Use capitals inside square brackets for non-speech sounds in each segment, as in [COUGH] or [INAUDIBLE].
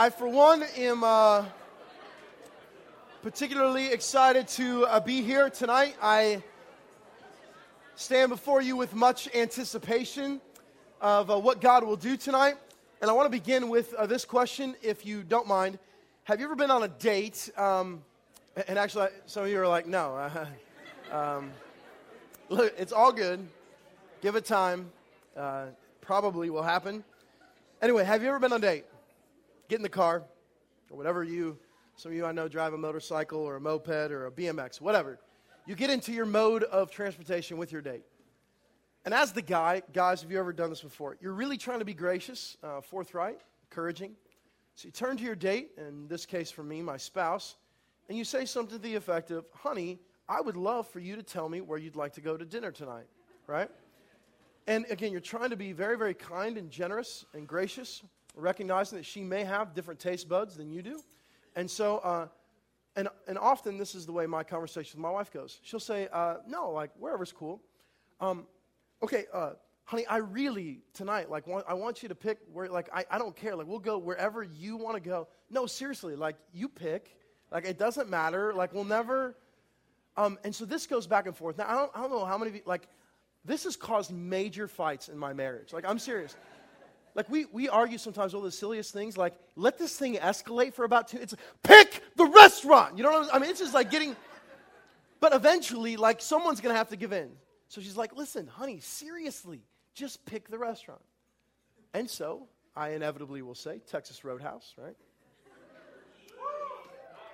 I, for one, am uh, particularly excited to uh, be here tonight. I stand before you with much anticipation of uh, what God will do tonight. And I want to begin with uh, this question, if you don't mind. Have you ever been on a date? Um, and actually, some of you are like, no. [LAUGHS] um, look, it's all good. Give it time. Uh, probably will happen. Anyway, have you ever been on a date? Get in the car, or whatever you, some of you I know drive a motorcycle or a moped or a BMX, whatever. You get into your mode of transportation with your date. And as the guy, guys, have you ever done this before? You're really trying to be gracious, uh, forthright, encouraging. So you turn to your date, in this case for me, my spouse, and you say something to the effect of, honey, I would love for you to tell me where you'd like to go to dinner tonight, right? And again, you're trying to be very, very kind and generous and gracious recognizing that she may have different taste buds than you do. And so, uh, and, and often this is the way my conversation with my wife goes. She'll say, uh, no, like, wherever's cool. Um, okay, uh, honey, I really, tonight, like, want, I want you to pick where, like, I, I don't care. Like, we'll go wherever you want to go. No, seriously, like, you pick. Like, it doesn't matter. Like, we'll never. Um, and so this goes back and forth. Now, I don't, I don't know how many of you, like, this has caused major fights in my marriage. Like, I'm serious. Like we, we argue sometimes all the silliest things, like let this thing escalate for about two. It's pick the restaurant. You know what I mean? I mean, it's just like getting. But eventually, like someone's gonna have to give in. So she's like, "Listen, honey, seriously, just pick the restaurant." And so I inevitably will say Texas Roadhouse, right?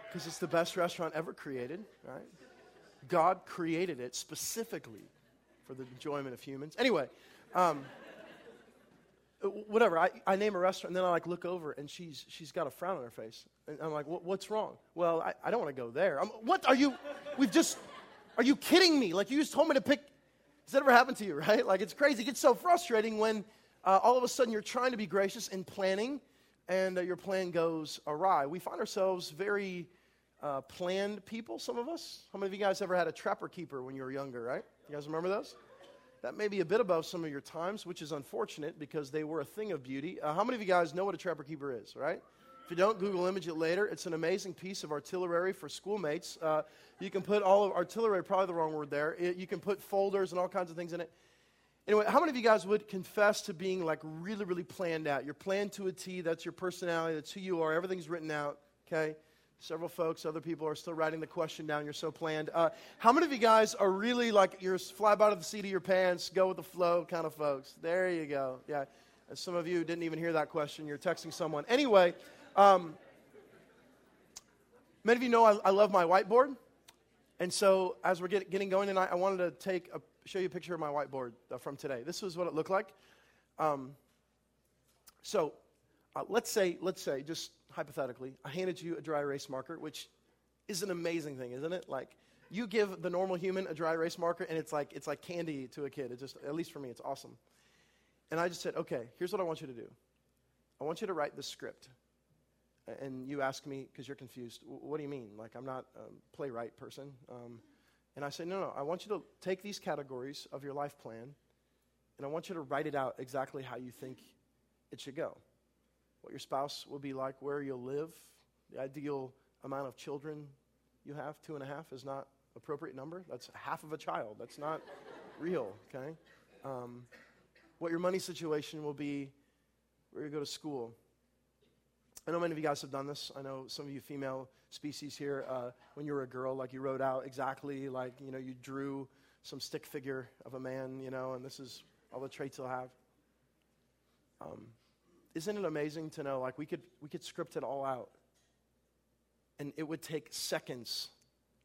Because it's the best restaurant ever created, right? God created it specifically for the enjoyment of humans. Anyway. Um, whatever. I, I name a restaurant, and then I like look over, and she's she's got a frown on her face, and I'm like, what's wrong? Well, I, I don't want to go there. I'm, what are you? We've just. Are you kidding me? Like you just told me to pick. Has that ever happened to you? Right? Like it's crazy. It gets so frustrating when uh, all of a sudden you're trying to be gracious in planning, and uh, your plan goes awry. We find ourselves very uh, planned people. Some of us. How many of you guys ever had a trapper keeper when you were younger? Right? You guys remember those? That may be a bit above some of your times, which is unfortunate because they were a thing of beauty. Uh, how many of you guys know what a trapper keeper is, right? If you don't, Google image it later. It's an amazing piece of artillery for schoolmates. Uh, you can put all of artillery, probably the wrong word there. It, you can put folders and all kinds of things in it. Anyway, how many of you guys would confess to being like really, really planned out? You're planned to a T. That's your personality. That's who you are. Everything's written out. Okay. Several folks, other people are still writing the question down. You're so planned. Uh, how many of you guys are really like you're fly by the seat of your pants, go with the flow kind of folks? There you go. Yeah. Some of you didn't even hear that question. You're texting someone. Anyway, um, many of you know I, I, love my whiteboard. And so as we're get, getting going tonight, I wanted to take a, show you a picture of my whiteboard uh, from today. This was what it looked like. Um, so uh, let's say, let's say, just hypothetically, I handed you a dry erase marker, which is an amazing thing, isn't it? Like, you give the normal human a dry erase marker, and it's like it's like candy to a kid. It just, at least for me, it's awesome. And I just said, okay, here's what I want you to do. I want you to write the script. And you ask me because you're confused. What do you mean? Like I'm not a playwright person. Um, and I say, no, no. I want you to take these categories of your life plan, and I want you to write it out exactly how you think it should go what your spouse will be like, where you'll live, the ideal amount of children you have. Two and a half is not appropriate number. That's half of a child. That's not [LAUGHS] real, okay? Um, what your money situation will be, where you go to school. I know many of you guys have done this. I know some of you female species here, uh, when you were a girl, like you wrote out exactly, like, you know, you drew some stick figure of a man, you know, and this is all the traits he'll have. Um, isn't it amazing to know like we could we could script it all out and it would take seconds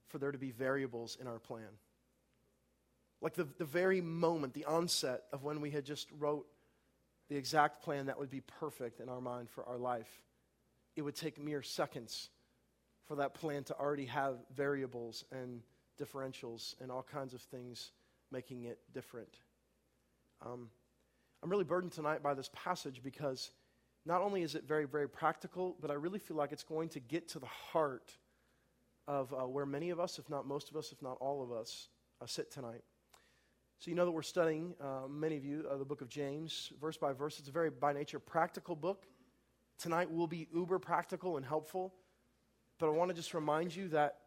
for there to be variables in our plan. Like the, the very moment the onset of when we had just wrote the exact plan that would be perfect in our mind for our life it would take mere seconds for that plan to already have variables and differentials and all kinds of things making it different. Um, i'm really burdened tonight by this passage because not only is it very, very practical, but I really feel like it's going to get to the heart of uh, where many of us, if not most of us, if not all of us, uh, sit tonight. So, you know that we're studying, uh, many of you, uh, the book of James, verse by verse. It's a very, by nature, practical book. tonight will be uber practical and helpful. But I want to just remind you that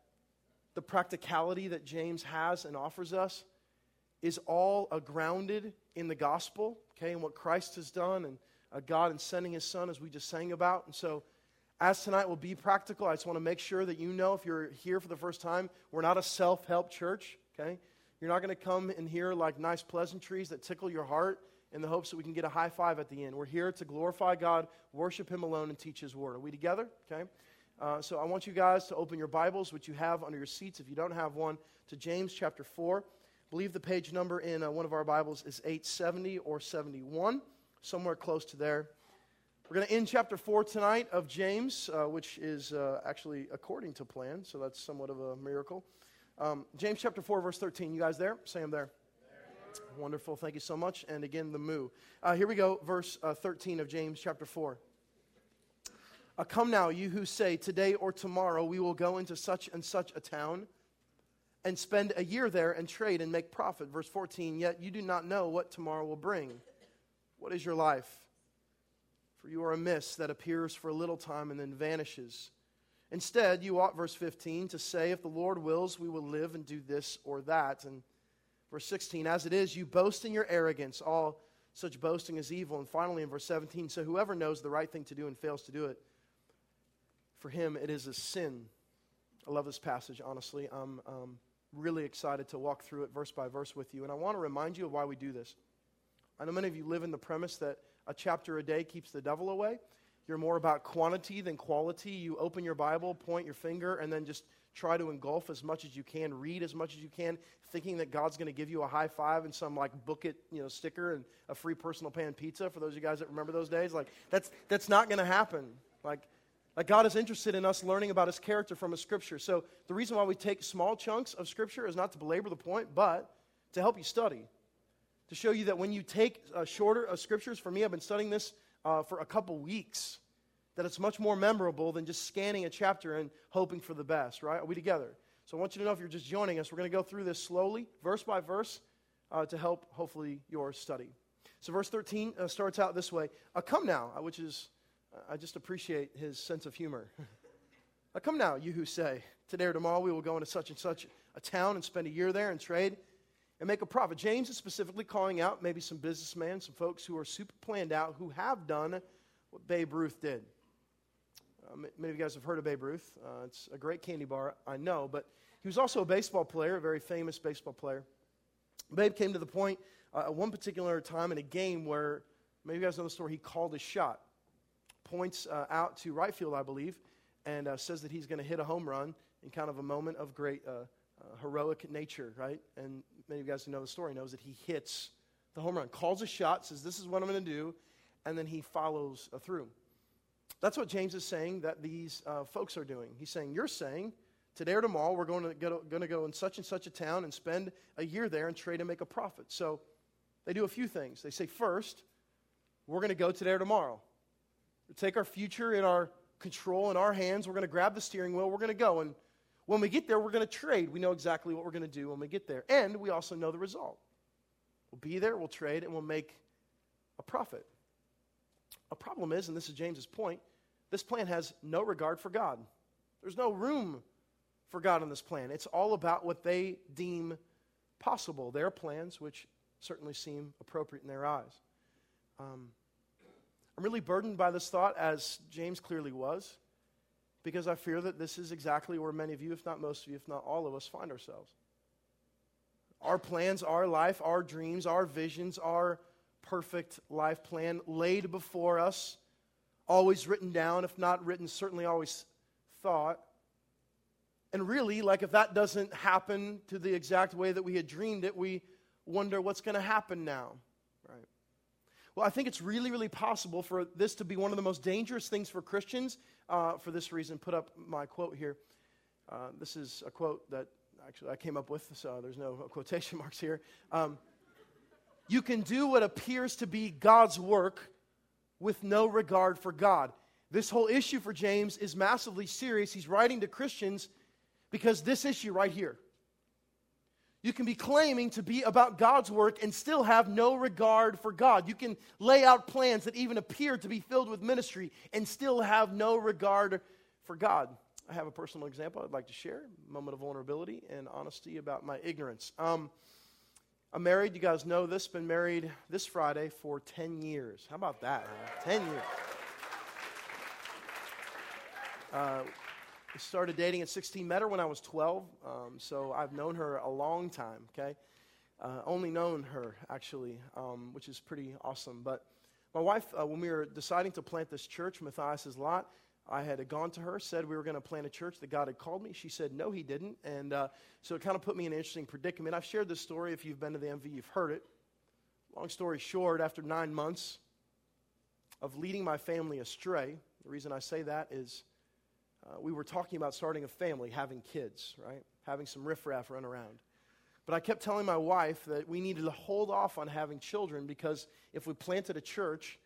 the practicality that James has and offers us is all grounded in the gospel, okay, and what Christ has done and God in sending his son, as we just sang about. And so, as tonight will be practical, I just want to make sure that you know if you're here for the first time, we're not a self help church, okay? You're not going to come in here like nice pleasantries that tickle your heart in the hopes that we can get a high five at the end. We're here to glorify God, worship Him alone, and teach His word. Are we together? Okay. Uh, so I want you guys to open your Bibles, which you have under your seats if you don't have one, to James chapter 4. I believe the page number in uh, one of our Bibles is 870 or 71, somewhere close to there. We're going to end chapter 4 tonight of James, uh, which is uh, actually according to plan, so that's somewhat of a miracle. Um, James chapter 4, verse 13. You guys there? Say I'm there. Wonderful. Thank you so much. And again, the moo. Uh, here we go, verse uh, 13 of James chapter 4. Uh, Come now, you who say, Today or tomorrow we will go into such and such a town and spend a year there and trade and make profit. Verse 14, yet you do not know what tomorrow will bring. What is your life? For you are a mist that appears for a little time and then vanishes. Instead, you ought, verse 15, to say, If the Lord wills, we will live and do this or that. And Verse 16, as it is, you boast in your arrogance. All such boasting is evil. And finally, in verse 17, so whoever knows the right thing to do and fails to do it, for him it is a sin. I love this passage, honestly. I'm um, really excited to walk through it verse by verse with you. And I want to remind you of why we do this. I know many of you live in the premise that a chapter a day keeps the devil away. You're more about quantity than quality. You open your Bible, point your finger, and then just try to engulf as much as you can, read as much as you can, thinking that God's going to give you a high five and some like book it, you know, sticker and a free personal pan pizza for those of you guys that remember those days. Like that's that's not going to happen. Like like God is interested in us learning about his character from his scripture. So the reason why we take small chunks of scripture is not to belabor the point, but to help you study. To show you that when you take uh, shorter uh, scriptures, for me, I've been studying this uh, for a couple weeks that it's much more memorable than just scanning a chapter and hoping for the best, right? Are we together? So I want you to know if you're just joining us, we're going to go through this slowly, verse by verse, uh, to help, hopefully, your study. So verse 13 uh, starts out this way Come now, which is, I just appreciate his sense of humor. [LAUGHS] Come now, you who say, Today or tomorrow we will go into such and such a town and spend a year there and trade and make a profit. James is specifically calling out maybe some businessmen, some folks who are super planned out, who have done what Babe Ruth did. Uh, many of you guys have heard of Babe Ruth. Uh, it's a great candy bar, I know, but he was also a baseball player, a very famous baseball player. Babe came to the point uh, at one particular time in a game where, maybe you guys know the story, he called a shot, points uh, out to right field, I believe, and uh, says that he's going to hit a home run in kind of a moment of great uh, heroic nature, right? And many of you guys who know the story knows that he hits the home run, calls a shot, says, This is what I'm going to do, and then he follows through. That's what James is saying that these uh, folks are doing. He's saying, You're saying, today or tomorrow, we're going to, go, going to go in such and such a town and spend a year there and trade and make a profit. So they do a few things. They say, First, we're going to go today or tomorrow. We take our future in our control in our hands. We're going to grab the steering wheel. We're going to go. And when we get there, we're going to trade. We know exactly what we're going to do when we get there. And we also know the result. We'll be there, we'll trade, and we'll make a profit. A problem is, and this is James's point, this plan has no regard for God. There's no room for God in this plan. It's all about what they deem possible, their plans, which certainly seem appropriate in their eyes. Um, I'm really burdened by this thought, as James clearly was, because I fear that this is exactly where many of you, if not most of you, if not all of us, find ourselves. Our plans, our life, our dreams, our visions, our perfect life plan laid before us, always written down, if not written, certainly always thought. And really, like if that doesn't happen to the exact way that we had dreamed it, we wonder what's going to happen now, right? Well, I think it's really, really possible for this to be one of the most dangerous things for Christians. Uh, for this reason, put up my quote here. Uh, this is a quote that actually I came up with, so there's no quotation [LAUGHS] marks here. Um, you can do what appears to be God's work with no regard for God. This whole issue for James is massively serious. He's writing to Christians because this issue right here. You can be claiming to be about God's work and still have no regard for God. You can lay out plans that even appear to be filled with ministry and still have no regard for God. I have a personal example I'd like to share, a moment of vulnerability and honesty about my ignorance. Um, I'm married, you guys know this, been married this Friday for 10 years. How about that? 10 years. Uh, started dating at 16, met her when I was 12, um, so I've known her a long time, okay? Uh, only known her, actually, um, which is pretty awesome. But my wife, uh, when we were deciding to plant this church, Matthias's Lot, I had gone to her, said we were going to plant a church that God had called me. She said, no, he didn't. And uh, so it kind of put me in an interesting predicament. I've shared this story. If you've been to the MV, you've heard it. Long story short, after nine months of leading my family astray, the reason I say that is uh, we were talking about starting a family, having kids, right? Having some riffraff run around. But I kept telling my wife that we needed to hold off on having children because if we planted a church,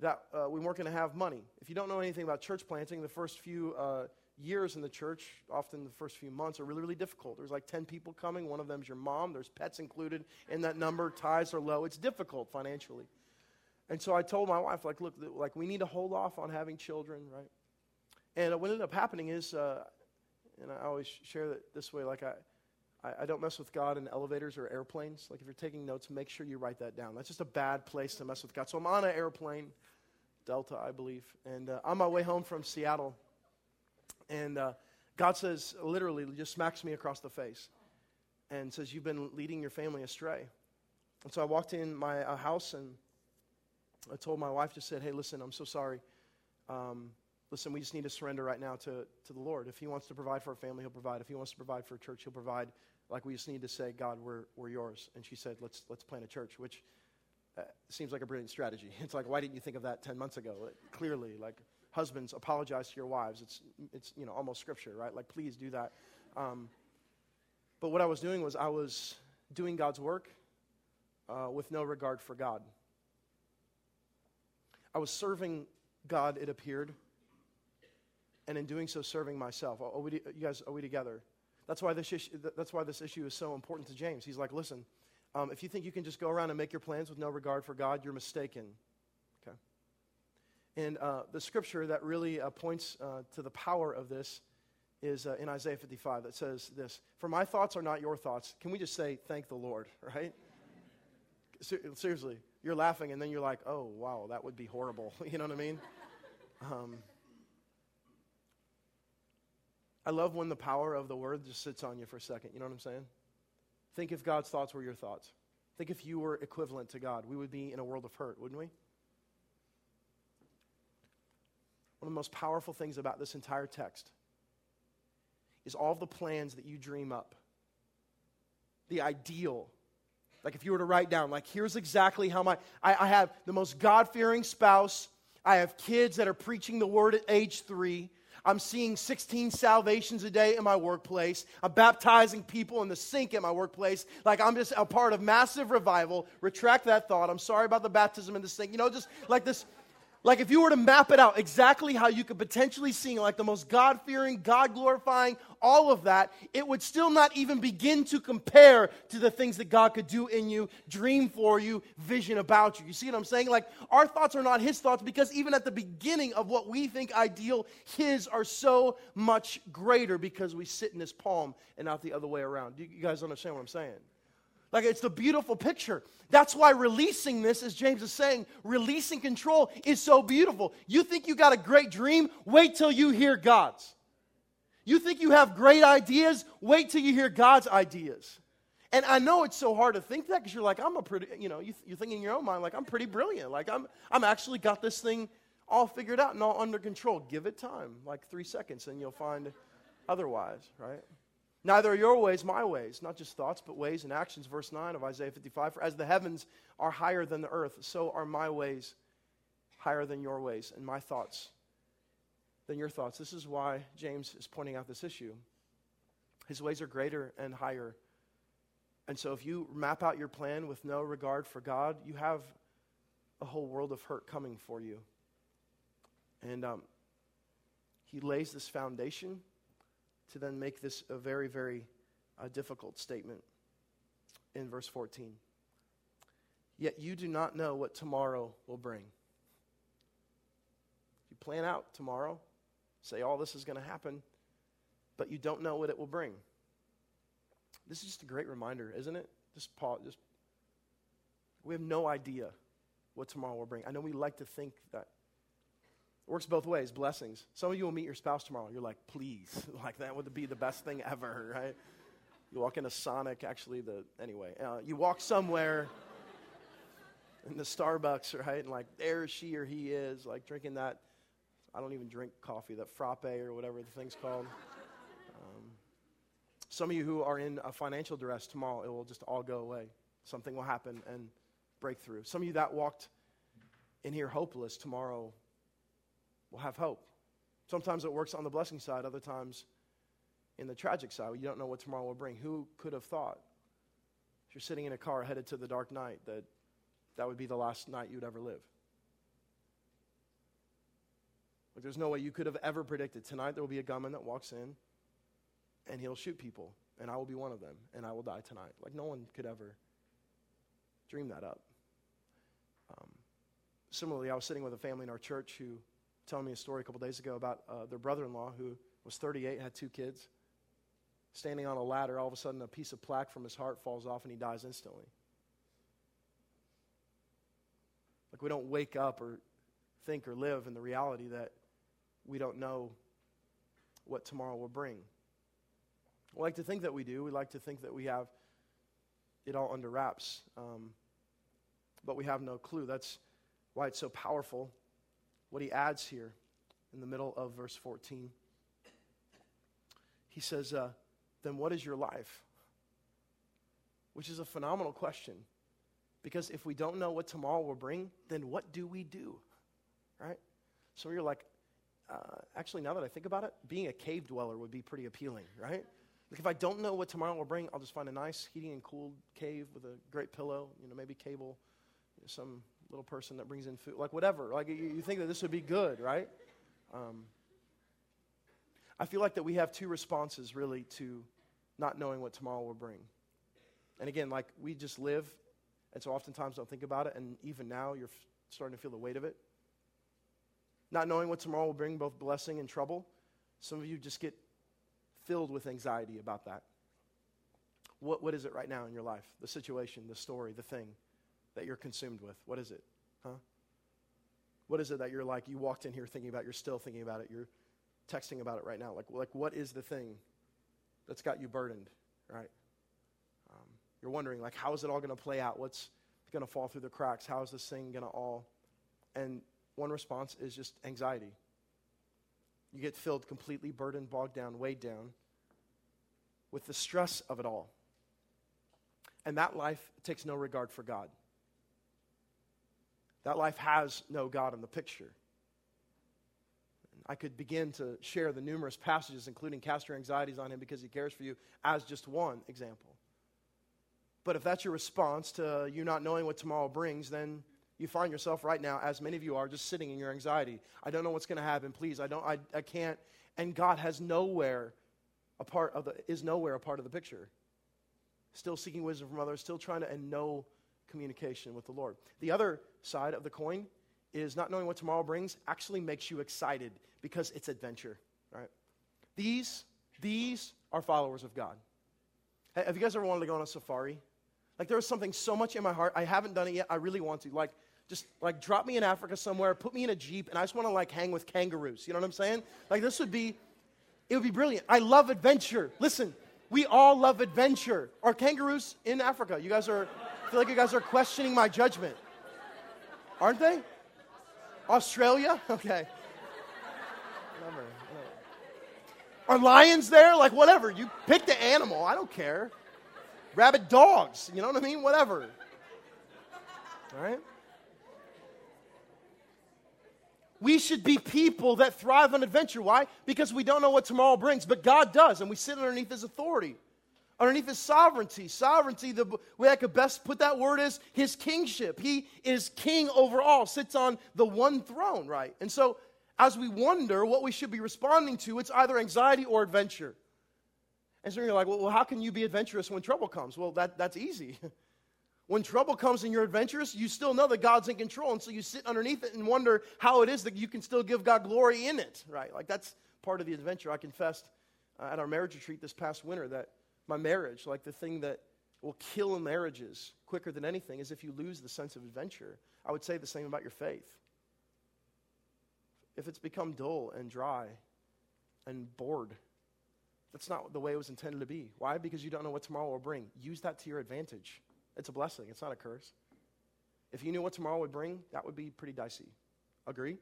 that uh, we weren't going to have money. If you don't know anything about church planting, the first few uh, years in the church, often the first few months, are really, really difficult. There's like 10 people coming. One of them's your mom. There's pets included in that number. Ties are low. It's difficult financially. And so I told my wife, like, look, like we need to hold off on having children, right? And what ended up happening is, uh, and I always share it this way, like I, I, I, don't mess with God in elevators or airplanes. Like if you're taking notes, make sure you write that down. That's just a bad place to mess with God. So I'm on an airplane, Delta, I believe, and uh, on my way home from Seattle, and uh, God says, literally, just smacks me across the face, and says, "You've been leading your family astray." And so I walked in my uh, house and I told my wife, just said, "Hey, listen, I'm so sorry." Um, listen, we just need to surrender right now to, to the Lord. If He wants to provide for our family, He'll provide. If He wants to provide for a church, He'll provide. Like, we just need to say, God, we're, we're yours. And she said, let's, let's plant a church, which uh, seems like a brilliant strategy. [LAUGHS] It's like, why didn't you think of that 10 months ago? Clearly, like, husbands, apologize to your wives. It's, it's, you know, almost scripture, right? Like, please do that. Um, but what I was doing was I was doing God's work uh, with no regard for God. I was serving God, it appeared, and in doing so, serving myself. Are we, you guys, are we together? That's why, this issue, that's why this issue is so important to James. He's like, listen, um, if you think you can just go around and make your plans with no regard for God, you're mistaken. Okay? And uh, the scripture that really uh, points uh, to the power of this is uh, in Isaiah 55 that says this For my thoughts are not your thoughts. Can we just say, thank the Lord, [LAUGHS] right? Seriously, you're laughing and then you're like, oh, wow, that would be horrible. [LAUGHS] you know what I mean? Um, I love when the power of the word just sits on you for a second. You know what I'm saying? Think if God's thoughts were your thoughts. Think if you were equivalent to God. We would be in a world of hurt, wouldn't we? One of the most powerful things about this entire text is all the plans that you dream up. The ideal. Like if you were to write down, like, here's exactly how my, I, I have the most God fearing spouse. I have kids that are preaching the word at age three. I'm seeing 16 salvations a day in my workplace. I'm baptizing people in the sink at my workplace. Like I'm just a part of massive revival. Retract that thought. I'm sorry about the baptism in the sink. You know, just like this like if you were to map it out exactly how you could potentially sing like the most God fearing, God glorifying, all of that, it would still not even begin to compare to the things that God could do in you, dream for you, vision about you. You see what I'm saying? Like our thoughts are not His thoughts because even at the beginning of what we think ideal, His are so much greater because we sit in His palm and not the other way around. Do you guys understand what I'm saying? Like it's the beautiful picture. That's why releasing this, as James is saying, releasing control is so beautiful. You think you got a great dream? Wait till you hear God's. You think you have great ideas? Wait till you hear God's ideas. And I know it's so hard to think that because you're like, I'm a pretty, you know, you are thinking in your own mind, like, I'm pretty brilliant. Like, I'm, I'm actually got this thing all figured out and all under control. Give it time, like three seconds, and you'll find otherwise, right? Neither are your ways my ways, not just thoughts, but ways and actions. Verse 9 of Isaiah 55 For as the heavens are higher than the earth, so are my ways higher than your ways, and my thoughts than your thoughts. This is why James is pointing out this issue. His ways are greater and higher. And so if you map out your plan with no regard for God, you have a whole world of hurt coming for you. And um, he lays this foundation to then make this a very, very uh, difficult statement. in verse 14. Yet you do not know what tomorrow will bring. You plan out tomorrow, say all this is going to happen, but you don't know what it will bring. This is just a great reminder, isn't it? Just pause. Just we have no idea what tomorrow will bring. I know we like to think that. It works both ways, blessings. Some of you will meet your spouse tomorrow. You're like, please, [LAUGHS] like that would be the best thing ever, right? You walk into Sonic, actually, the anyway. Uh, you walk somewhere [LAUGHS] in the Starbucks, right? And like there she or he is, like drinking that. I don't even drink coffee, that frappe or whatever the thing's called. Um, some of you who are in a financial duress tomorrow, it will just all go away. Something will happen and breakthrough. Some of you that walked in here hopeless tomorrow will have hope. Sometimes it works on the blessing side, other times in the tragic side. You don't know what tomorrow will bring. Who could have thought? If you're sitting in a car headed to the Dark Knight, that that would be the last night you'd ever live. Like, there's no way you could have ever predicted tonight there will be a gunman that walks in and he'll shoot people, and I will be one of them, and I will die tonight. Like, no one could ever dream that up. Um, similarly, I was sitting with a family in our church who telling me a story a couple days ago about uh, their brother in law who was 38, had two kids. Standing on a ladder, all of a sudden a piece of plaque from his heart falls off and he dies instantly. Like we don't wake up or think or live in the reality that we don't know what tomorrow will bring. We like to think that we do. We like to think that we have it all under wraps, um, but we have no clue. That's why it's so powerful what he adds here in the middle of verse 14. He says, uh, Then what is your life? Which is a phenomenal question. Because if we don't know what tomorrow will bring, then what do we do? Right? So you're like, uh, actually, now that I think about it, being a cave dweller would be pretty appealing, right? Like if I don't know what tomorrow will bring, I'll just find a nice heating and cooled cave with a great pillow, you know, maybe cable, you know, some little person that brings in food, like whatever. Like you, you think that this would be good, right? Um, I feel like that we have two responses really to not knowing what tomorrow will bring. And again, like we just live and so oftentimes don't think about it, and even now you're f- starting to feel the weight of it. Not knowing what tomorrow will bring, both blessing and trouble. Some of you just get filled with anxiety about that. What, what is it right now in your life? The situation, the story, the thing that you're consumed with? What is it? Huh? What is it that you're like, you walked in here thinking about, you're still thinking about it, you're texting about it right now? Like, like what is the thing that's got you burdened, right? Um, you're wondering, like, how is it all going to play out? What's going to fall through the cracks? How is this thing going to all. And one response is just anxiety. You get filled completely burdened, bogged down, weighed down with the stress of it all. And that life takes no regard for God. That life has no God in the picture. I could begin to share the numerous passages, including cast your anxieties on him because he cares for you, as just one example. But if that's your response to you not knowing what tomorrow brings, then you find yourself right now, as many of you are, just sitting in your anxiety. I don't know what's going to happen. Please, I don't, I, I can't. And God has nowhere a part of the, is nowhere a part of the picture. Still seeking wisdom from others, still trying to, and no communication with the Lord. The other side of the coin is not knowing what tomorrow brings actually makes you excited because it's adventure, right? These, these are followers of God. Have you guys ever wanted to go on a safari? Like there was something so much in my heart. I haven't done it yet. I really want to. Like just like drop me in Africa somewhere, put me in a jeep, and I just want to like hang with kangaroos. You know what I'm saying? Like this would be, it would be brilliant. I love adventure. Listen, we all love adventure. Are kangaroos in Africa? You guys are. I feel like you guys are questioning my judgment, aren't they? Australia? [LAUGHS] Okay. Whatever. Are lions there? Like whatever. You pick the animal. I don't care Rabbit dogs. You know what I mean? Whatever. All right? We should be people that thrive on adventure. Why? Because we don't know what tomorrow brings, but God does, and we sit underneath His authority, underneath His sovereignty. Sovereignty, the way I could best put that word is His kingship. He is king over all, sits on the one throne, right? And so, as we wonder what we should be responding to, it's either anxiety or adventure. And so you're like, well, how can you be adventurous when trouble comes? Well, that, that's easy. [LAUGHS] when trouble comes and you're adventurous, you still know that God's in control. And so you sit underneath it and wonder how it is that you can still give God glory in it, right? Like that's part of the adventure. I confessed uh, at our marriage retreat this past winter that my marriage, like the thing that will kill marriages quicker than anything, is if you lose the sense of adventure. I would say the same about your faith. If it's become dull and dry and bored, that's not the way it was intended to be. Why? Because you don't know what tomorrow will bring. Use that to your advantage. It's a blessing, it's not a curse. If you knew what tomorrow would bring, that would be pretty dicey. Agree?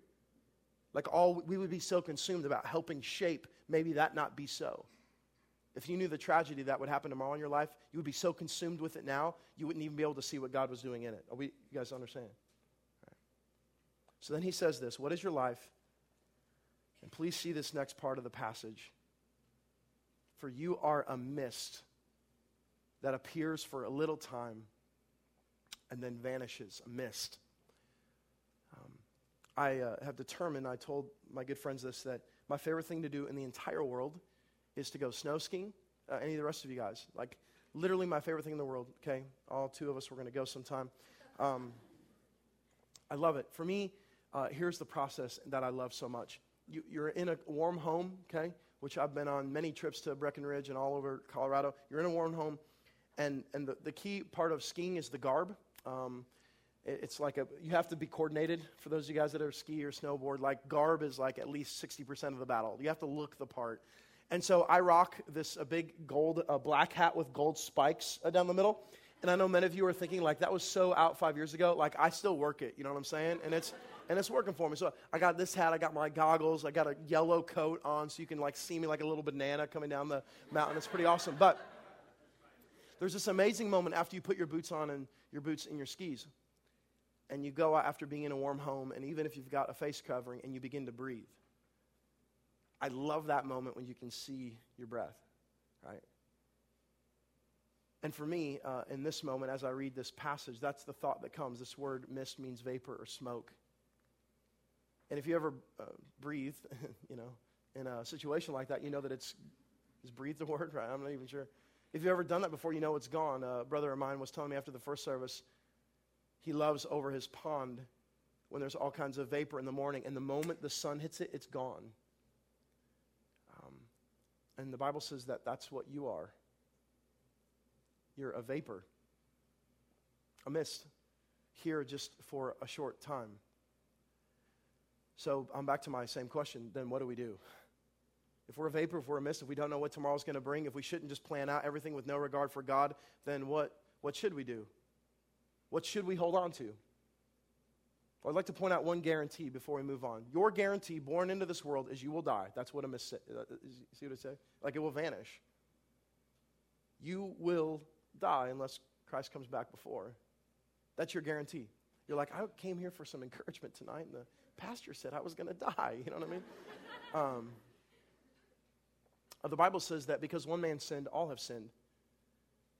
Like all we would be so consumed about helping shape, maybe that not be so. If you knew the tragedy that would happen tomorrow in your life, you would be so consumed with it now, you wouldn't even be able to see what God was doing in it. Are we, you guys understand? Right. So then he says this What is your life? And please see this next part of the passage. For you are a mist that appears for a little time and then vanishes, a mist. Um, I uh, have determined, I told my good friends this, that my favorite thing to do in the entire world is to go snow skiing. Uh, any of the rest of you guys? Like, literally my favorite thing in the world, okay? All two of us, we're going to go sometime. Um, I love it. For me, uh, here's the process that I love so much. You, you're in a warm home, okay? Which I've been on many trips to Breckenridge and all over Colorado. You're in a warm home, and, and the, the key part of skiing is the garb. Um, it, it's like a, you have to be coordinated for those of you guys that are ski or snowboard. Like, garb is like at least 60% of the battle. You have to look the part. And so I rock this a big gold, a black hat with gold spikes uh, down the middle. And I know many of you are thinking like that was so out five years ago. Like I still work it, you know what I'm saying? And it's and it's working for me. So I got this hat, I got my goggles, I got a yellow coat on, so you can like see me like a little banana coming down the mountain. It's pretty awesome. But there's this amazing moment after you put your boots on and your boots and your skis, and you go out after being in a warm home, and even if you've got a face covering, and you begin to breathe. I love that moment when you can see your breath, right? And for me, uh, in this moment, as I read this passage, that's the thought that comes. This word mist means vapor or smoke. And if you ever uh, breathe, [LAUGHS] you know, in a situation like that, you know that it's, is breathe the word, [LAUGHS] right? I'm not even sure. If you've ever done that before, you know it's gone. A brother of mine was telling me after the first service, he loves over his pond when there's all kinds of vapor in the morning, and the moment the sun hits it, it's gone. And the Bible says that that's what you are. You're a vapor, a mist, here just for a short time. So I'm back to my same question. Then what do we do? If we're a vapor, if we're a mist, if we don't know what tomorrow's going to bring, if we shouldn't just plan out everything with no regard for God, then what, what should we do? What should we hold on to? I'd like to point out one guarantee before we move on. Your guarantee born into this world is you will die. That's what I'm Uh, see what I say? Like it will vanish. You will die unless Christ comes back before. That's your guarantee. You're like, I came here for some encouragement tonight, and the pastor said I was going to die. [LAUGHS] You know what I mean? um, uh, the Bible says that because one man sinned, all have sinned.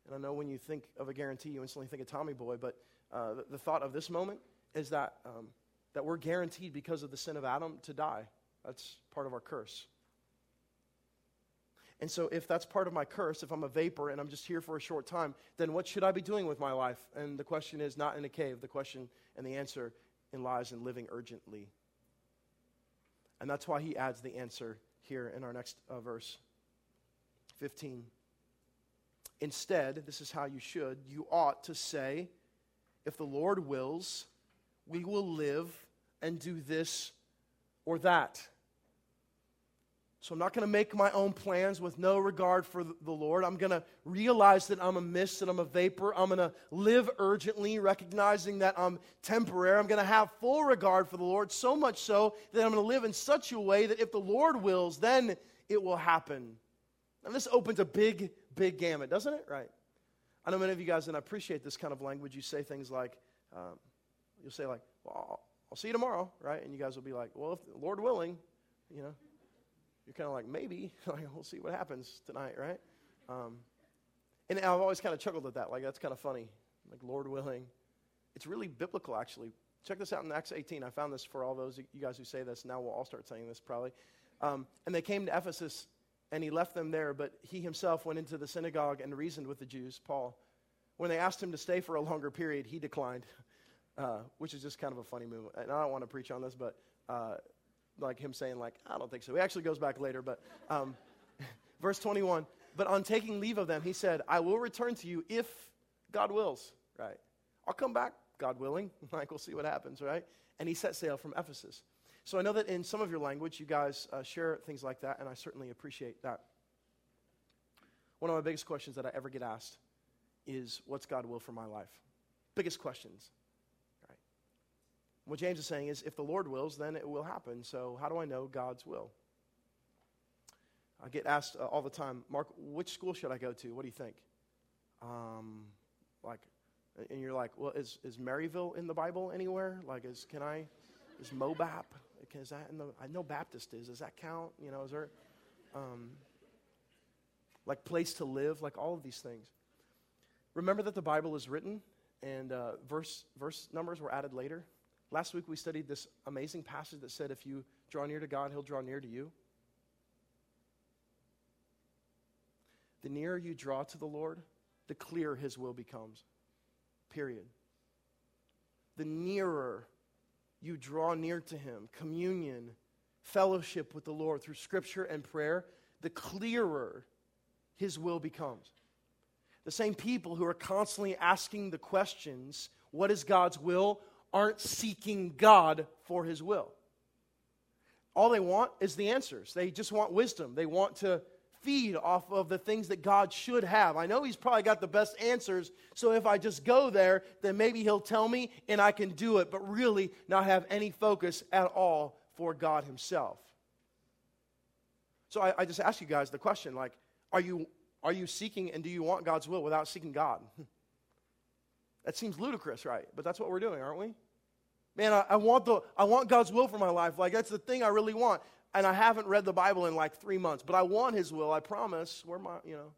And I know when you think of a guarantee, you instantly think of Tommy Boy, but uh, the, the thought of this moment is that, um, that we're guaranteed because of the sin of Adam to die. That's part of our curse. And so, if that's part of my curse, if I'm a vapor and I'm just here for a short time, then what should I be doing with my life? And the question is not in a cave. The question and the answer lies in living urgently. And that's why he adds the answer here in our next uh, verse 15. Instead, this is how you should, you ought to say, if the Lord wills, we will live and do this or that. So I'm not going to make my own plans with no regard for the Lord. I'm going to realize that I'm a mist, that I'm a vapor. I'm going to live urgently, recognizing that I'm temporary. I'm going to have full regard for the Lord, so much so that I'm going to live in such a way that if the Lord wills, then it will happen. And this opens a big, big gamut, doesn't it? Right. I know many of you guys, and I appreciate this kind of language. You say things like, um, You'll say, like, well, I'll, see you tomorrow, right? And you guys will be like, well, if Lord willing, you know, you're kind of like, maybe. [LAUGHS] like, we'll see what happens tonight, right? Um, and I've always kind of chuckled at that. Like, that's kind of funny. Like, Lord willing. It's really biblical, actually. Check this out in Acts 18. I found this for all those you guys who say this. Now we'll all start saying this probably. Um, and they came to Ephesus and he left them there, but he himself went into the synagogue and reasoned with the Jews, Paul. When they asked him to stay for a longer period, he declined, [LAUGHS] uh, which is just kind of a funny move. And I don't want to preach on this, but uh, like him saying, like, I don't think so. He actually goes back later, but um, [LAUGHS] verse 21 But on taking leave of them, he said, I will return to you if God wills, right? I'll come back, God willing. [LAUGHS] like, we'll see what happens, right? And he set sail from Ephesus. So I know that in some of your language, you guys uh, share things like that, and I certainly appreciate that. One of my biggest questions that I ever get asked is, What's God will for my life? Biggest questions. What James is saying is, if the Lord wills, then it will happen. So how do I know God's will? I get asked uh, all the time, Mark, which school should I go to? What do you think? Um, like, and you're like, well, is, is Maryville in the Bible anywhere? Like, is, can I, is Mobap? Is that in the, I know Baptist is. Does that count? You know, is there, um, like place to live, like all of these things. Remember that the Bible is written and uh, verse, verse numbers were added later. Last week we studied this amazing passage that said if you draw near to God, he'll draw near to you. The nearer you draw to the Lord, the clearer his will becomes. Period. The nearer you draw near to him, communion, fellowship with the Lord through scripture and prayer, the clearer his will becomes. The same people who are constantly asking the questions, what is God's will, aren't seeking God for his will. All they want is the answers. They just want wisdom. They want to feed off of the things that God should have. I know He's probably got the best answers, so if I just go there, then maybe He'll tell me and I can do it, but really not have any focus at all for God Himself. So I, I just ask you guys the question like, are you, are you seeking and do you want God's will without seeking God? [LAUGHS] that seems ludicrous, right? But that's what we're doing, aren't we? Man, I, I, want the, I want God's will for my life. Like, that's the thing I really want and I haven't read the Bible in like three months, but I want His will, I promise. Where my, you know.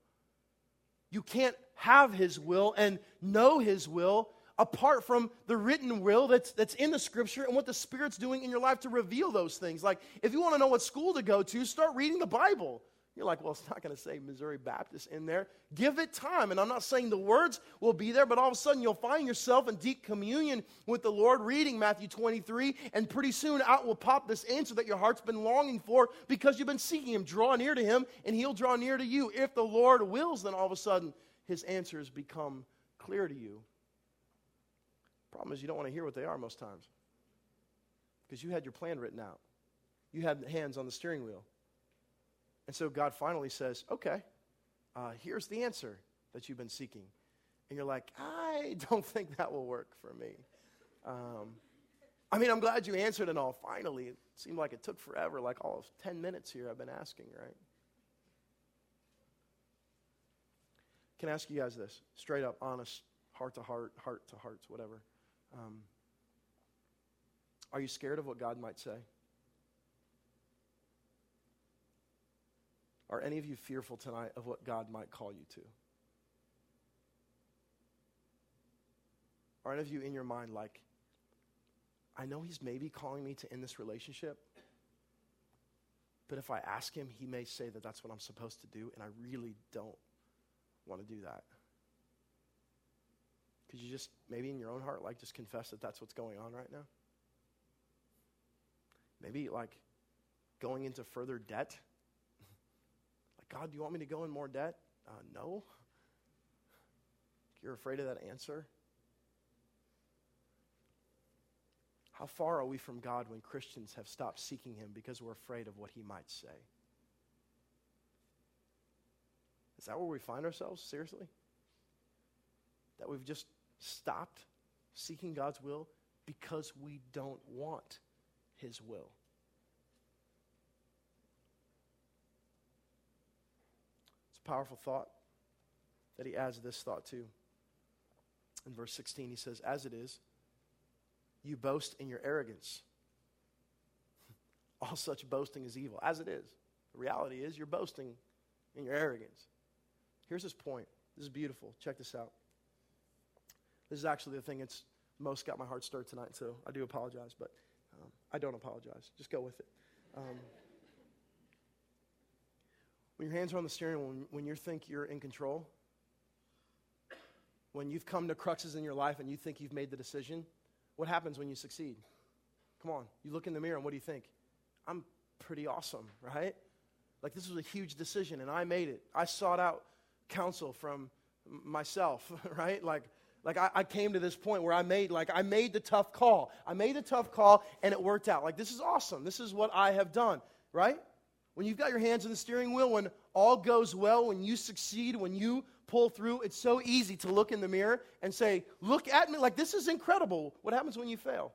You can't have His will and know His will apart from the written will that's, that's in the scripture and what the Spirit's doing in your life to reveal those things. Like, if you want to know what school to go to, start reading the Bible. You're like, well, it's not going to say Missouri Baptist in there. Give it time. And I'm not saying the words will be there, but all of a sudden you'll find yourself in deep communion with the Lord reading Matthew 23, and pretty soon out will pop this answer that your heart's been longing for because you've been seeking Him. Draw near to Him, and He'll draw near to you. If the Lord wills, then all of a sudden His answers become clear to you. Problem is, you don't want to hear what they are most times because you had your plan written out, you had hands on the steering wheel. And so God finally says, okay, uh, here's the answer that you've been seeking. And you're like, I don't [LAUGHS] think that will work for me. Um, I mean, I'm glad you answered and all. Finally, it seemed like it took forever, like all of 10 minutes here I've been asking, right? Can I ask you guys this? Straight up, honest, heart to heart, heart to hearts, whatever. Um, are you scared of what God might say? Are any of you fearful tonight of what God might call you to? Are any of you in your mind like, I know he's maybe calling me to end this relationship, but if I ask him, he may say that that's what I'm supposed to do, and I really don't want to do that. Could you just, maybe in your own heart, like just confess that that's what's going on right now? Maybe like going into further debt God, do you want me to go in more debt? Uh, no. You're afraid of that answer? How far are we from God when Christians have stopped seeking Him because we're afraid of what He might say? Is that where we find ourselves? Seriously? That we've just stopped seeking God's will because we don't want His will? Powerful thought that he adds this thought to. In verse 16, he says, As it is, you boast in your arrogance. [LAUGHS] All such boasting is evil, as it is. The reality is, you're boasting in your arrogance. Here's his point. This is beautiful. Check this out. This is actually the thing that's most got my heart stirred tonight, so I do apologize, but um, I don't apologize. Just go with it. Um, When your hands are on the steering wheel, when, when you think you're in control, when you've come to cruxes in your life and you think you've made the decision, what happens when you succeed? Come on, you look in the mirror and what do you think? I'm pretty awesome, right? Like this was a huge decision and I made it. I sought out counsel from myself, [LAUGHS] right? Like, like I, I, came to this point where I made like I made the tough call. I made the tough call and it worked out. Like this is awesome. This is what I have done, right? When you've got your hands on the steering wheel, when all goes well, when you succeed, when you pull through, it's so easy to look in the mirror and say, Look at me, like this is incredible. What happens when you fail?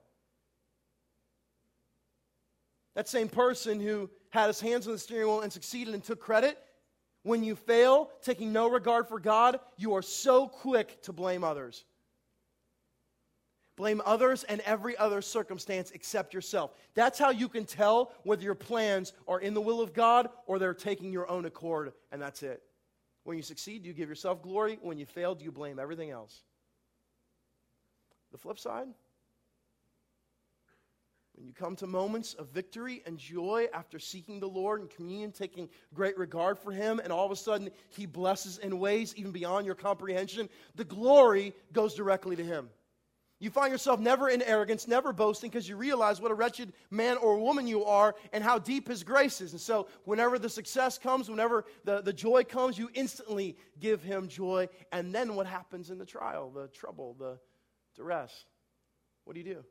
That same person who had his hands on the steering wheel and succeeded and took credit, when you fail, taking no regard for God, you are so quick to blame others. Blame others and every other circumstance except yourself. That's how you can tell whether your plans are in the will of God or they're taking your own accord, and that's it. When you succeed, you give yourself glory. When you fail, you blame everything else. The flip side, when you come to moments of victory and joy after seeking the Lord and communion, taking great regard for Him, and all of a sudden He blesses in ways even beyond your comprehension, the glory goes directly to Him. You find yourself never in arrogance, never boasting, because you realize what a wretched man or woman you are and how deep His grace is. And so, whenever the success comes, whenever the, the joy comes, you instantly give Him joy. And then what happens in the trial, the trouble, the duress? What do you do?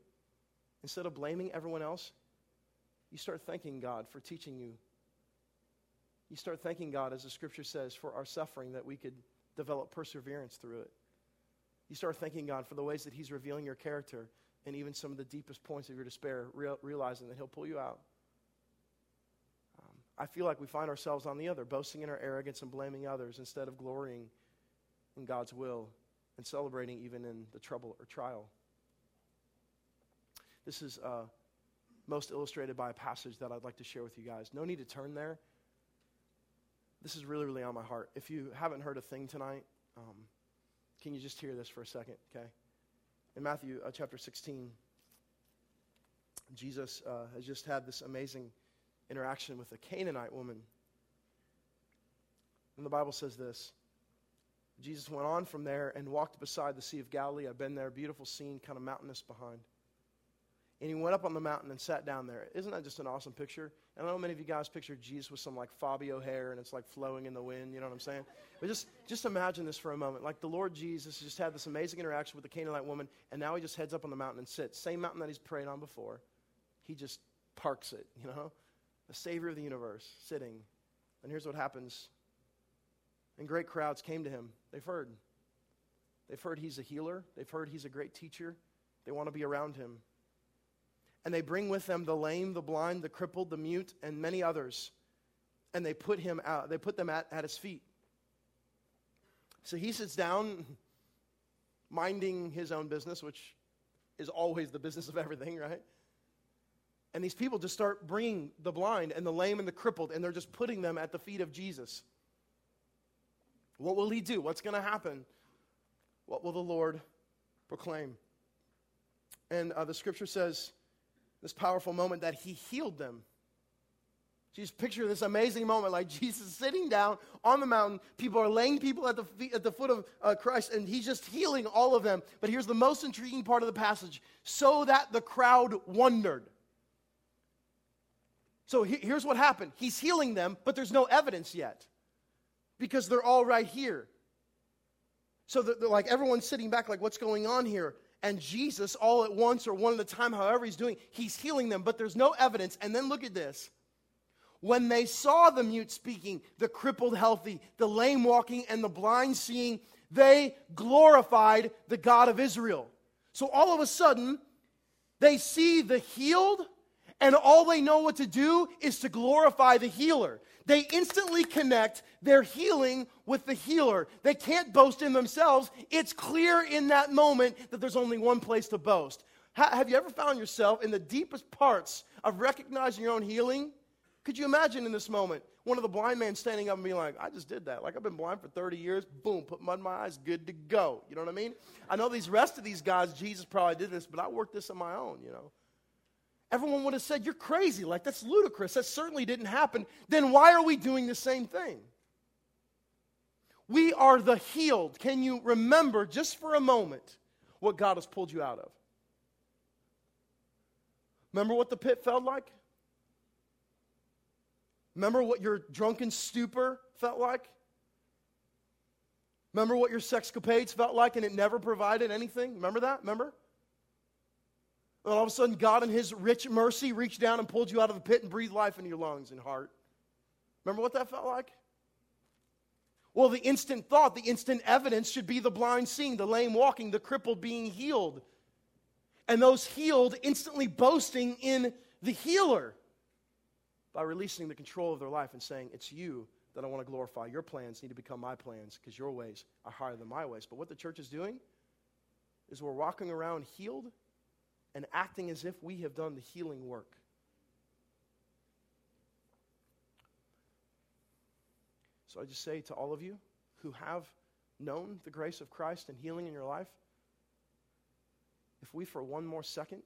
Instead of blaming everyone else, you start thanking God for teaching you. You start thanking God, as the scripture says, for our suffering that we could develop perseverance through it. You start thanking God for the ways that He's revealing your character and even some of the deepest points of your despair, real, realizing that He'll pull you out. Um, I feel like we find ourselves on the other, boasting in our arrogance and blaming others instead of glorying in God's will and celebrating even in the trouble or trial. This is uh, most illustrated by a passage that I'd like to share with you guys. No need to turn there. This is really, really on my heart. If you haven't heard a thing tonight, um, can you just hear this for a second, okay? In Matthew uh, chapter 16, Jesus uh, has just had this amazing interaction with a Canaanite woman. And the Bible says this Jesus went on from there and walked beside the Sea of Galilee. I've been there, beautiful scene, kind of mountainous behind. And he went up on the mountain and sat down there. Isn't that just an awesome picture? And I don't know how many of you guys picture Jesus with some like Fabio hair and it's like flowing in the wind, you know what I'm saying? But just, just imagine this for a moment. Like the Lord Jesus just had this amazing interaction with the Canaanite woman, and now he just heads up on the mountain and sits. Same mountain that he's prayed on before. He just parks it, you know? The Savior of the universe sitting. And here's what happens. And great crowds came to him. They've heard. They've heard he's a healer, they've heard he's a great teacher. They want to be around him and they bring with them the lame, the blind, the crippled, the mute, and many others. And they put him out, they put them at, at his feet. So he sits down, minding his own business, which is always the business of everything, right? And these people just start bringing the blind and the lame and the crippled, and they're just putting them at the feet of Jesus. What will he do? What's going to happen? What will the Lord proclaim? And uh, the scripture says, this powerful moment that he healed them. Just picture this amazing moment like Jesus sitting down on the mountain. People are laying people at the, feet, at the foot of uh, Christ, and he's just healing all of them. But here's the most intriguing part of the passage so that the crowd wondered. So he, here's what happened He's healing them, but there's no evidence yet because they're all right here. So they're, they're like everyone's sitting back, like, what's going on here? And Jesus, all at once or one at a time, however he's doing, he's healing them, but there's no evidence. And then look at this. When they saw the mute speaking, the crippled healthy, the lame walking, and the blind seeing, they glorified the God of Israel. So all of a sudden, they see the healed, and all they know what to do is to glorify the healer. They instantly connect their healing with the healer. They can't boast in themselves. It's clear in that moment that there's only one place to boast. Ha- have you ever found yourself in the deepest parts of recognizing your own healing? Could you imagine in this moment one of the blind men standing up and being like, I just did that. Like, I've been blind for 30 years. Boom, put mud in my eyes, good to go. You know what I mean? I know these rest of these guys, Jesus probably did this, but I worked this on my own, you know. Everyone would have said, You're crazy. Like, that's ludicrous. That certainly didn't happen. Then why are we doing the same thing? We are the healed. Can you remember just for a moment what God has pulled you out of? Remember what the pit felt like? Remember what your drunken stupor felt like? Remember what your sexcapades felt like and it never provided anything? Remember that? Remember? And all of a sudden, God, in His rich mercy, reached down and pulled you out of the pit and breathed life into your lungs and heart. Remember what that felt like? Well, the instant thought, the instant evidence should be the blind seeing, the lame walking, the crippled being healed. And those healed instantly boasting in the healer by releasing the control of their life and saying, It's you that I want to glorify. Your plans need to become my plans because your ways are higher than my ways. But what the church is doing is we're walking around healed and acting as if we have done the healing work. So I just say to all of you who have known the grace of Christ and healing in your life, if we for one more second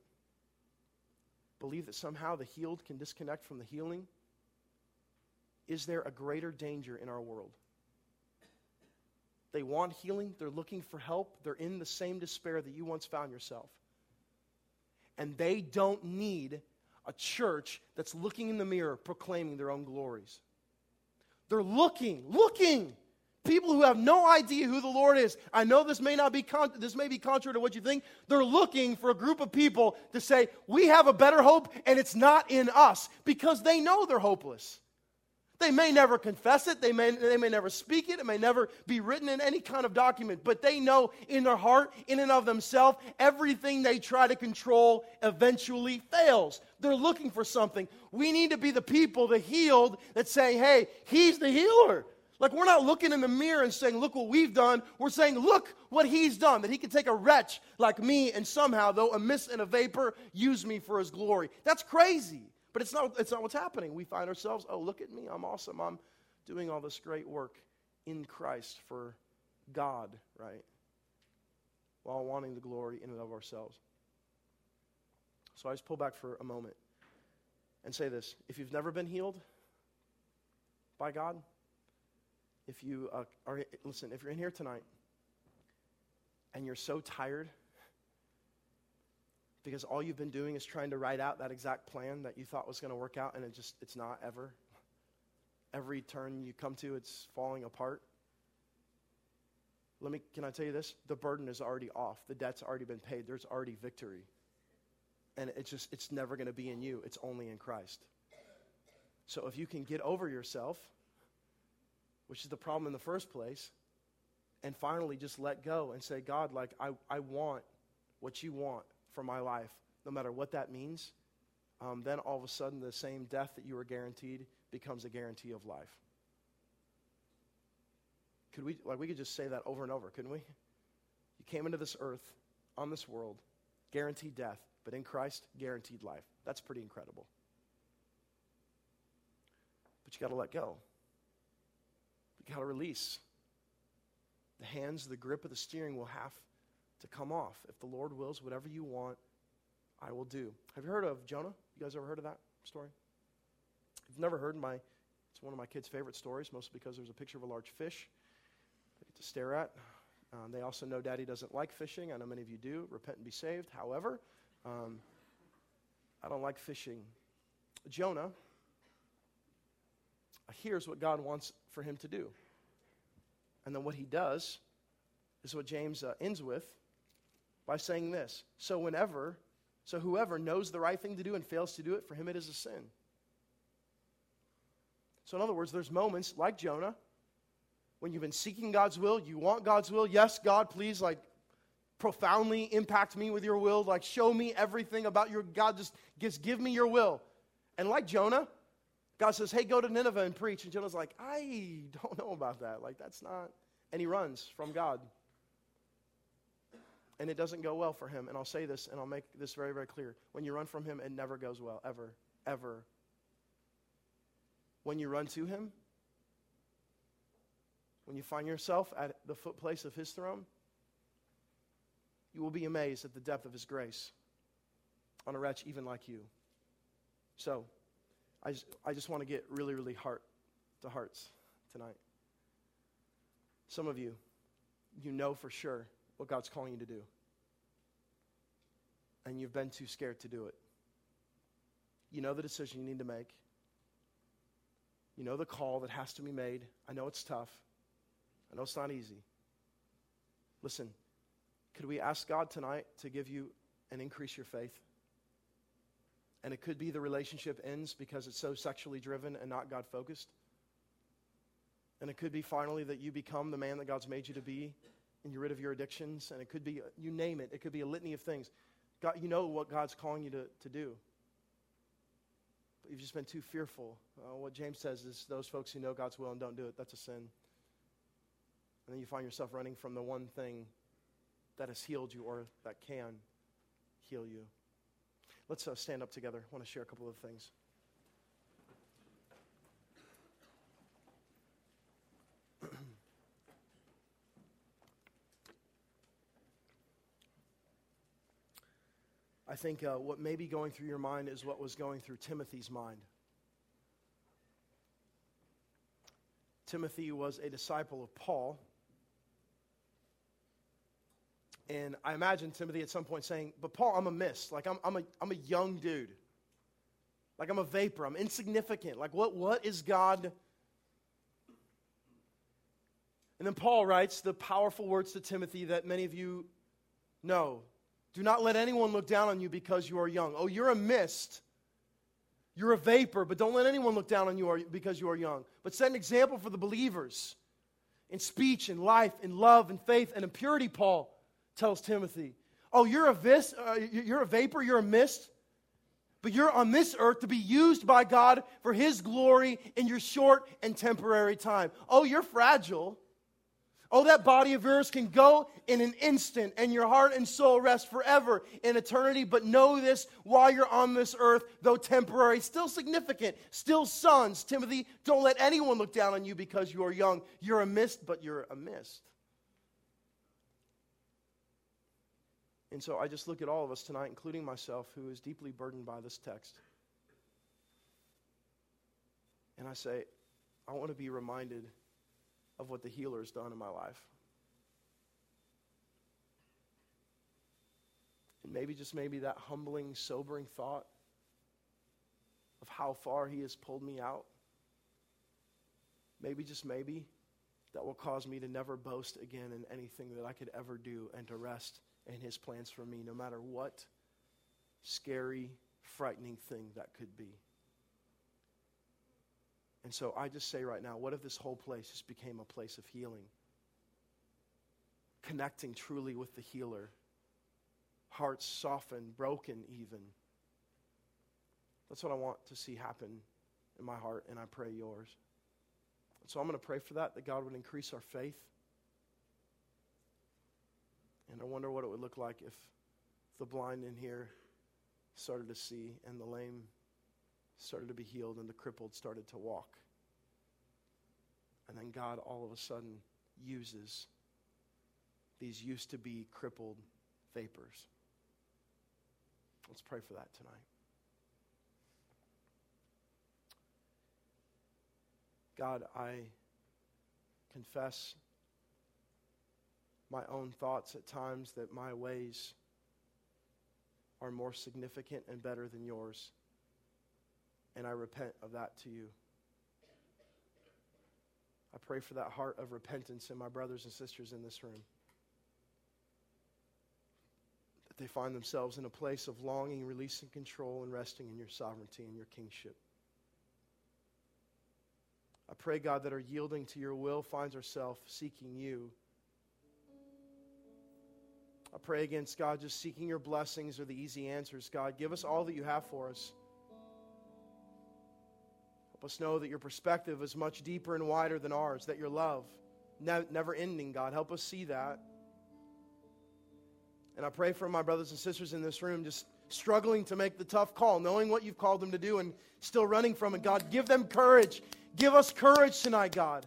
believe that somehow the healed can disconnect from the healing, is there a greater danger in our world? They want healing, they're looking for help, they're in the same despair that you once found yourself. And they don't need a church that's looking in the mirror proclaiming their own glories. They're looking, looking. People who have no idea who the Lord is. I know this may not be con- this may be contrary to what you think. They're looking for a group of people to say, "We have a better hope and it's not in us," because they know they're hopeless. They may never confess it, they may, they may never speak it, it may never be written in any kind of document, but they know in their heart, in and of themselves, everything they try to control eventually fails. They're looking for something. We need to be the people, the healed, that say, hey, he's the healer. Like, we're not looking in the mirror and saying, look what we've done. We're saying, look what he's done. That he can take a wretch like me and somehow, though a mist and a vapor, use me for his glory. That's crazy. But it's not, it's not what's happening. We find ourselves, oh, look at me. I'm awesome. I'm doing all this great work in Christ for God, right? While wanting the glory in and of ourselves. So I just pull back for a moment and say this. If you've never been healed by God, if you uh, are, listen, if you're in here tonight and you're so tired because all you've been doing is trying to write out that exact plan that you thought was going to work out and it just it's not ever. Every turn you come to it's falling apart. Let me can i tell you this? The burden is already off. The debt's already been paid. There's already victory. And it's just it's never going to be in you. It's only in christ. So if you can get over yourself which is the problem in the first place and finally just let go and say god like i, I want what you want for my life, no matter what that means, um, then all of a sudden the same death that you were guaranteed becomes a guarantee of life. Could we, like, we could just say that over and over, couldn't we? You came into this earth, on this world, guaranteed death, but in Christ, guaranteed life. That's pretty incredible. But you got to let go. You got to release. The hands, the grip of the steering will have to come off. If the Lord wills, whatever you want, I will do. Have you heard of Jonah? You guys ever heard of that story? If you've never heard my, it's one of my kids' favorite stories, mostly because there's a picture of a large fish they get to stare at. Um, they also know Daddy doesn't like fishing. I know many of you do. Repent and be saved. However, um, I don't like fishing. Jonah hears what God wants for him to do. And then what he does is what James uh, ends with by saying this So, whenever, so whoever knows the right thing to do and fails to do it, for him it is a sin. So, in other words, there's moments like Jonah when you've been seeking God's will, you want God's will. Yes, God, please, like, profoundly impact me with your will. Like, show me everything about your God. Just, just give me your will. And like Jonah, God says, hey, go to Nineveh and preach. And Jonah's like, I don't know about that. Like, that's not. And he runs from God and it doesn't go well for him. And I'll say this, and I'll make this very, very clear. When you run from him, it never goes well, ever, ever. When you run to him, when you find yourself at the foot place of his throne, you will be amazed at the depth of his grace on a wretch even like you. So, I just, I just want to get really, really heart to hearts tonight. Some of you, you know for sure what God's calling you to do, and you've been too scared to do it. You know the decision you need to make. You know the call that has to be made. I know it's tough. I know it's not easy. Listen, could we ask God tonight to give you and increase your faith? And it could be the relationship ends because it's so sexually driven and not God focused. And it could be finally that you become the man that God's made you to be and you're rid of your addictions. And it could be, you name it, it could be a litany of things. God, you know what God's calling you to, to do. But you've just been too fearful. Uh, what James says is those folks who know God's will and don't do it, that's a sin. And then you find yourself running from the one thing that has healed you or that can heal you. Let's uh, stand up together. I want to share a couple of things. I think uh, what may be going through your mind is what was going through Timothy's mind. Timothy was a disciple of Paul. And I imagine Timothy at some point saying, But Paul, I'm a mist. Like, I'm, I'm, a, I'm a young dude. Like, I'm a vapor. I'm insignificant. Like, what, what is God? And then Paul writes the powerful words to Timothy that many of you know do not let anyone look down on you because you are young. Oh, you're a mist. You're a vapor, but don't let anyone look down on you because you are young. But set an example for the believers in speech and life, in love and faith and in purity, Paul tells Timothy. Oh, you're a, vis- uh, you're a vapor, you're a mist, but you're on this earth to be used by God for His glory in your short and temporary time. Oh, you're fragile. Oh, that body of yours can go in an instant, and your heart and soul rest forever in eternity. But know this while you're on this earth, though temporary, still significant, still sons. Timothy, don't let anyone look down on you because you are young. You're a mist, but you're a mist. And so I just look at all of us tonight, including myself, who is deeply burdened by this text. And I say, I want to be reminded of what the healer has done in my life. And maybe, just maybe, that humbling, sobering thought of how far he has pulled me out. Maybe, just maybe, that will cause me to never boast again in anything that I could ever do and to rest in his plans for me, no matter what scary, frightening thing that could be. And so I just say right now, what if this whole place just became a place of healing? Connecting truly with the healer. Hearts softened, broken even. That's what I want to see happen in my heart, and I pray yours. And so I'm going to pray for that, that God would increase our faith. And I wonder what it would look like if the blind in here started to see and the lame started to be healed and the crippled started to walk. And then God all of a sudden uses these used to be crippled vapors. Let's pray for that tonight. God, I confess my own thoughts at times that my ways are more significant and better than yours and I repent of that to you. I pray for that heart of repentance in my brothers and sisters in this room. That they find themselves in a place of longing, releasing control, and resting in your sovereignty and your kingship. I pray, God, that our yielding to your will finds ourselves seeking you. I pray against God just seeking your blessings or the easy answers. God, give us all that you have for us. Help us know that your perspective is much deeper and wider than ours, that your love, ne- never ending, God. Help us see that. And I pray for my brothers and sisters in this room just struggling to make the tough call, knowing what you've called them to do and still running from it. God, give them courage. Give us courage tonight, God.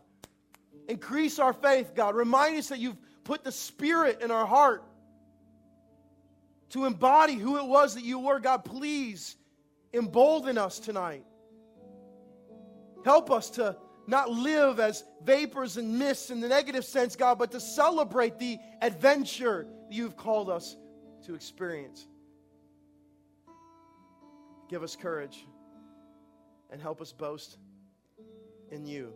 Increase our faith, God. Remind us that you've put the Spirit in our heart to embody who it was that you were. God, please embolden us tonight. Help us to not live as vapors and mists in the negative sense, God, but to celebrate the adventure you've called us to experience. Give us courage and help us boast in you.